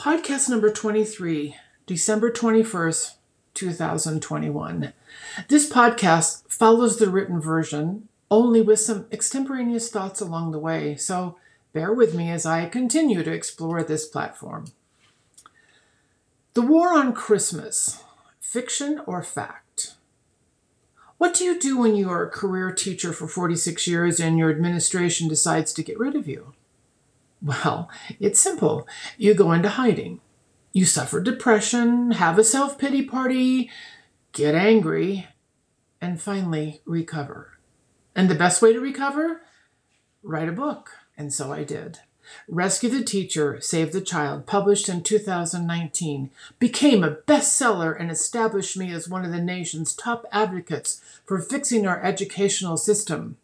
Podcast number 23, December 21st, 2021. This podcast follows the written version, only with some extemporaneous thoughts along the way, so bear with me as I continue to explore this platform. The War on Christmas Fiction or Fact? What do you do when you are a career teacher for 46 years and your administration decides to get rid of you? Well, it's simple. You go into hiding. You suffer depression, have a self pity party, get angry, and finally recover. And the best way to recover? Write a book. And so I did. Rescue the Teacher, Save the Child, published in 2019, became a bestseller and established me as one of the nation's top advocates for fixing our educational system.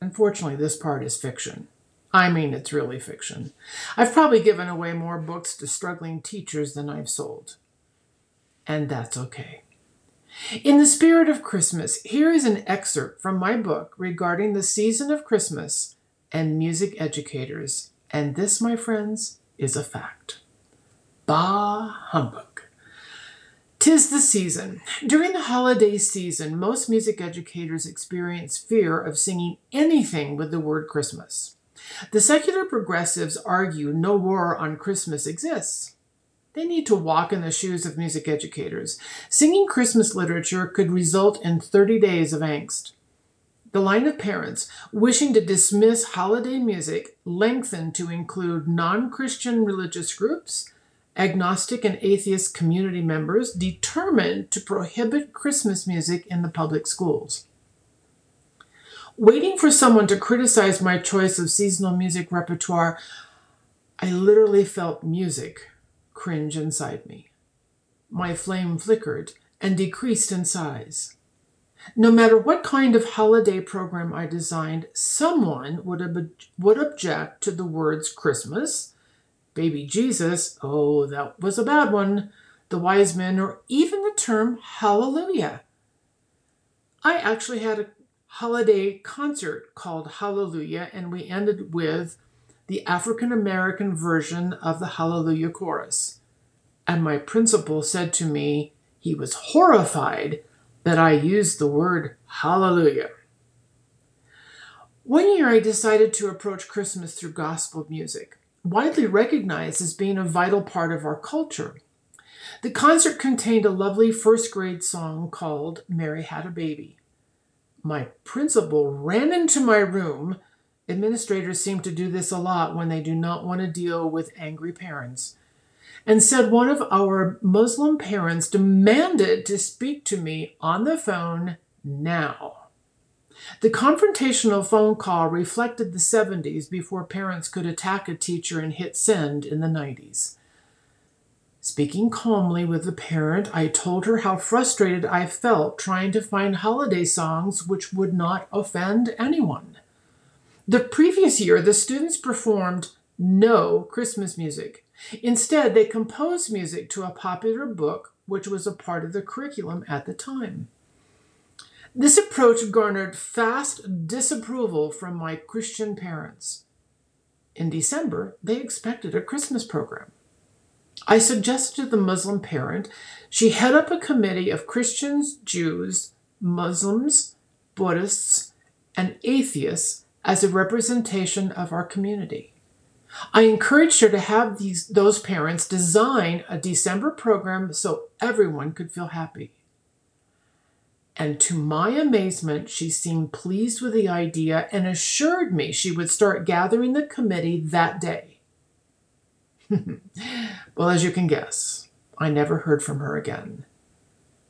Unfortunately, this part is fiction. I mean, it's really fiction. I've probably given away more books to struggling teachers than I've sold. And that's okay. In the spirit of Christmas, here is an excerpt from my book regarding the season of Christmas and music educators. And this, my friends, is a fact. Bah humbug. Tis the season. During the holiday season, most music educators experience fear of singing anything with the word Christmas. The secular progressives argue no war on Christmas exists. They need to walk in the shoes of music educators. Singing Christmas literature could result in 30 days of angst. The line of parents wishing to dismiss holiday music lengthened to include non Christian religious groups, agnostic and atheist community members determined to prohibit Christmas music in the public schools. Waiting for someone to criticize my choice of seasonal music repertoire, I literally felt music cringe inside me. My flame flickered and decreased in size. No matter what kind of holiday program I designed, someone would, ob- would object to the words Christmas, baby Jesus, oh, that was a bad one, the wise men, or even the term hallelujah. I actually had a holiday concert called Hallelujah, and we ended with the African American version of the Hallelujah chorus. And my principal said to me he was horrified that I used the word Hallelujah. One year I decided to approach Christmas through gospel music, widely recognized as being a vital part of our culture. The concert contained a lovely first grade song called Mary Had a Baby. My principal ran into my room. Administrators seem to do this a lot when they do not want to deal with angry parents. And said one of our Muslim parents demanded to speak to me on the phone now. The confrontational phone call reflected the 70s before parents could attack a teacher and hit send in the 90s. Speaking calmly with the parent, I told her how frustrated I felt trying to find holiday songs which would not offend anyone. The previous year, the students performed no Christmas music. Instead, they composed music to a popular book which was a part of the curriculum at the time. This approach garnered fast disapproval from my Christian parents. In December, they expected a Christmas program. I suggested to the Muslim parent she head up a committee of Christians, Jews, Muslims, Buddhists, and atheists as a representation of our community. I encouraged her to have these those parents design a December program so everyone could feel happy. And to my amazement, she seemed pleased with the idea and assured me she would start gathering the committee that day. well, as you can guess, I never heard from her again.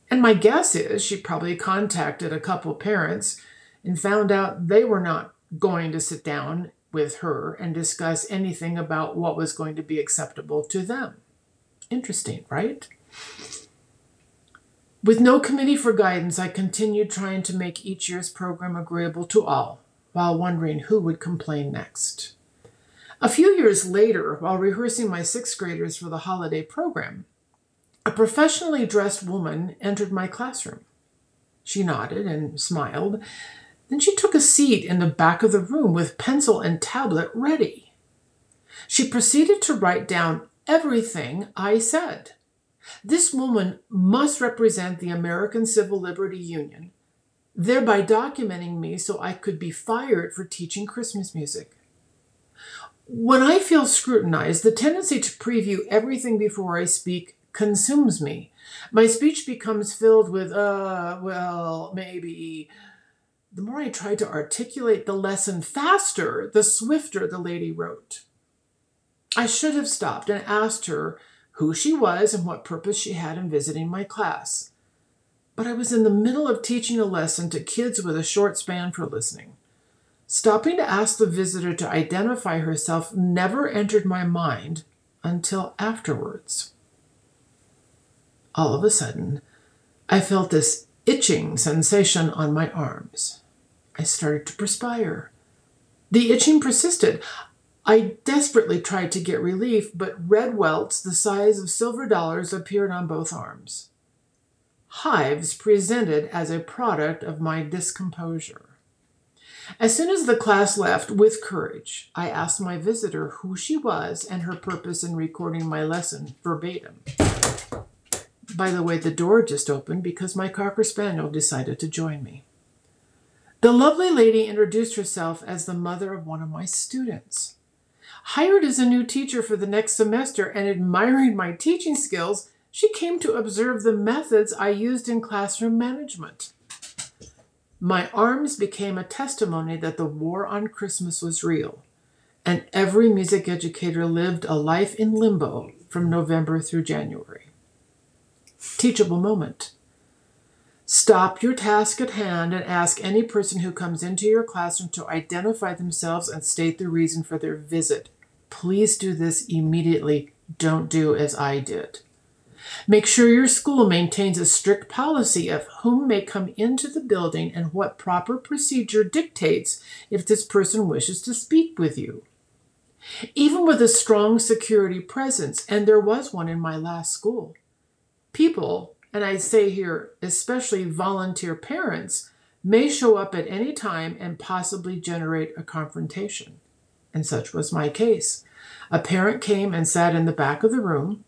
And my guess is she probably contacted a couple parents and found out they were not going to sit down with her and discuss anything about what was going to be acceptable to them. Interesting, right? With no committee for guidance, I continued trying to make each year's program agreeable to all, while wondering who would complain next. A few years later, while rehearsing my sixth graders for the holiday program, a professionally dressed woman entered my classroom. She nodded and smiled. Then she took a seat in the back of the room with pencil and tablet ready. She proceeded to write down everything I said. This woman must represent the American Civil Liberty Union, thereby documenting me so I could be fired for teaching Christmas music. When I feel scrutinized, the tendency to preview everything before I speak consumes me. My speech becomes filled with, uh, well, maybe. The more I tried to articulate the lesson faster, the swifter the lady wrote. I should have stopped and asked her who she was and what purpose she had in visiting my class. But I was in the middle of teaching a lesson to kids with a short span for listening. Stopping to ask the visitor to identify herself never entered my mind until afterwards. All of a sudden, I felt this itching sensation on my arms. I started to perspire. The itching persisted. I desperately tried to get relief, but red welts the size of silver dollars appeared on both arms. Hives presented as a product of my discomposure. As soon as the class left with courage, I asked my visitor who she was and her purpose in recording my lesson verbatim. By the way, the door just opened because my Cocker Spaniel decided to join me. The lovely lady introduced herself as the mother of one of my students. Hired as a new teacher for the next semester and admiring my teaching skills, she came to observe the methods I used in classroom management. My arms became a testimony that the war on Christmas was real, and every music educator lived a life in limbo from November through January. Teachable moment. Stop your task at hand and ask any person who comes into your classroom to identify themselves and state the reason for their visit. Please do this immediately. Don't do as I did. Make sure your school maintains a strict policy of whom may come into the building and what proper procedure dictates if this person wishes to speak with you. Even with a strong security presence, and there was one in my last school, people and I say here, especially volunteer parents, may show up at any time and possibly generate a confrontation. And such was my case. A parent came and sat in the back of the room,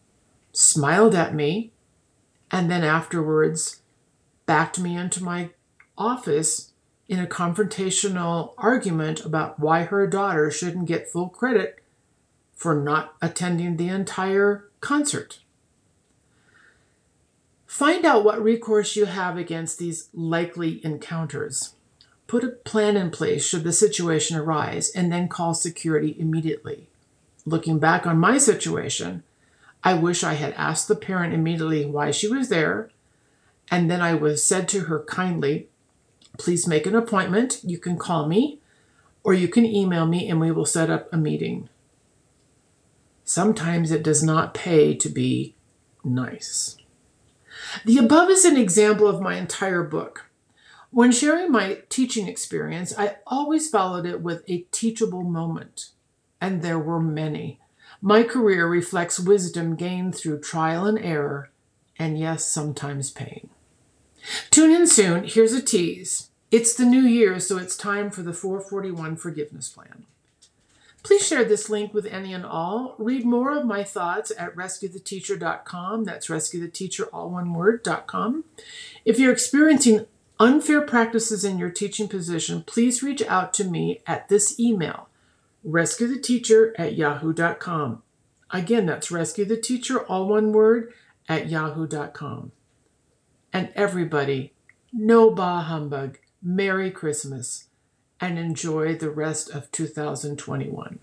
smiled at me, and then afterwards backed me into my office in a confrontational argument about why her daughter shouldn't get full credit for not attending the entire concert. Find out what recourse you have against these likely encounters. Put a plan in place should the situation arise and then call security immediately. Looking back on my situation, I wish I had asked the parent immediately why she was there, and then I was said to her kindly, Please make an appointment. You can call me or you can email me and we will set up a meeting. Sometimes it does not pay to be nice. The above is an example of my entire book. When sharing my teaching experience, I always followed it with a teachable moment, and there were many. My career reflects wisdom gained through trial and error, and yes, sometimes pain. Tune in soon. Here's a tease. It's the new year, so it's time for the 441 forgiveness plan. Please share this link with any and all. Read more of my thoughts at rescuetheteacher.com. That's rescuetheteacher, all one word.com. If you're experiencing unfair practices in your teaching position, please reach out to me at this email, rescuetheteacher at yahoo.com. Again, that's rescuetheteacher, all one word, at yahoo.com. And everybody, no bah humbug. Merry Christmas and enjoy the rest of 2021.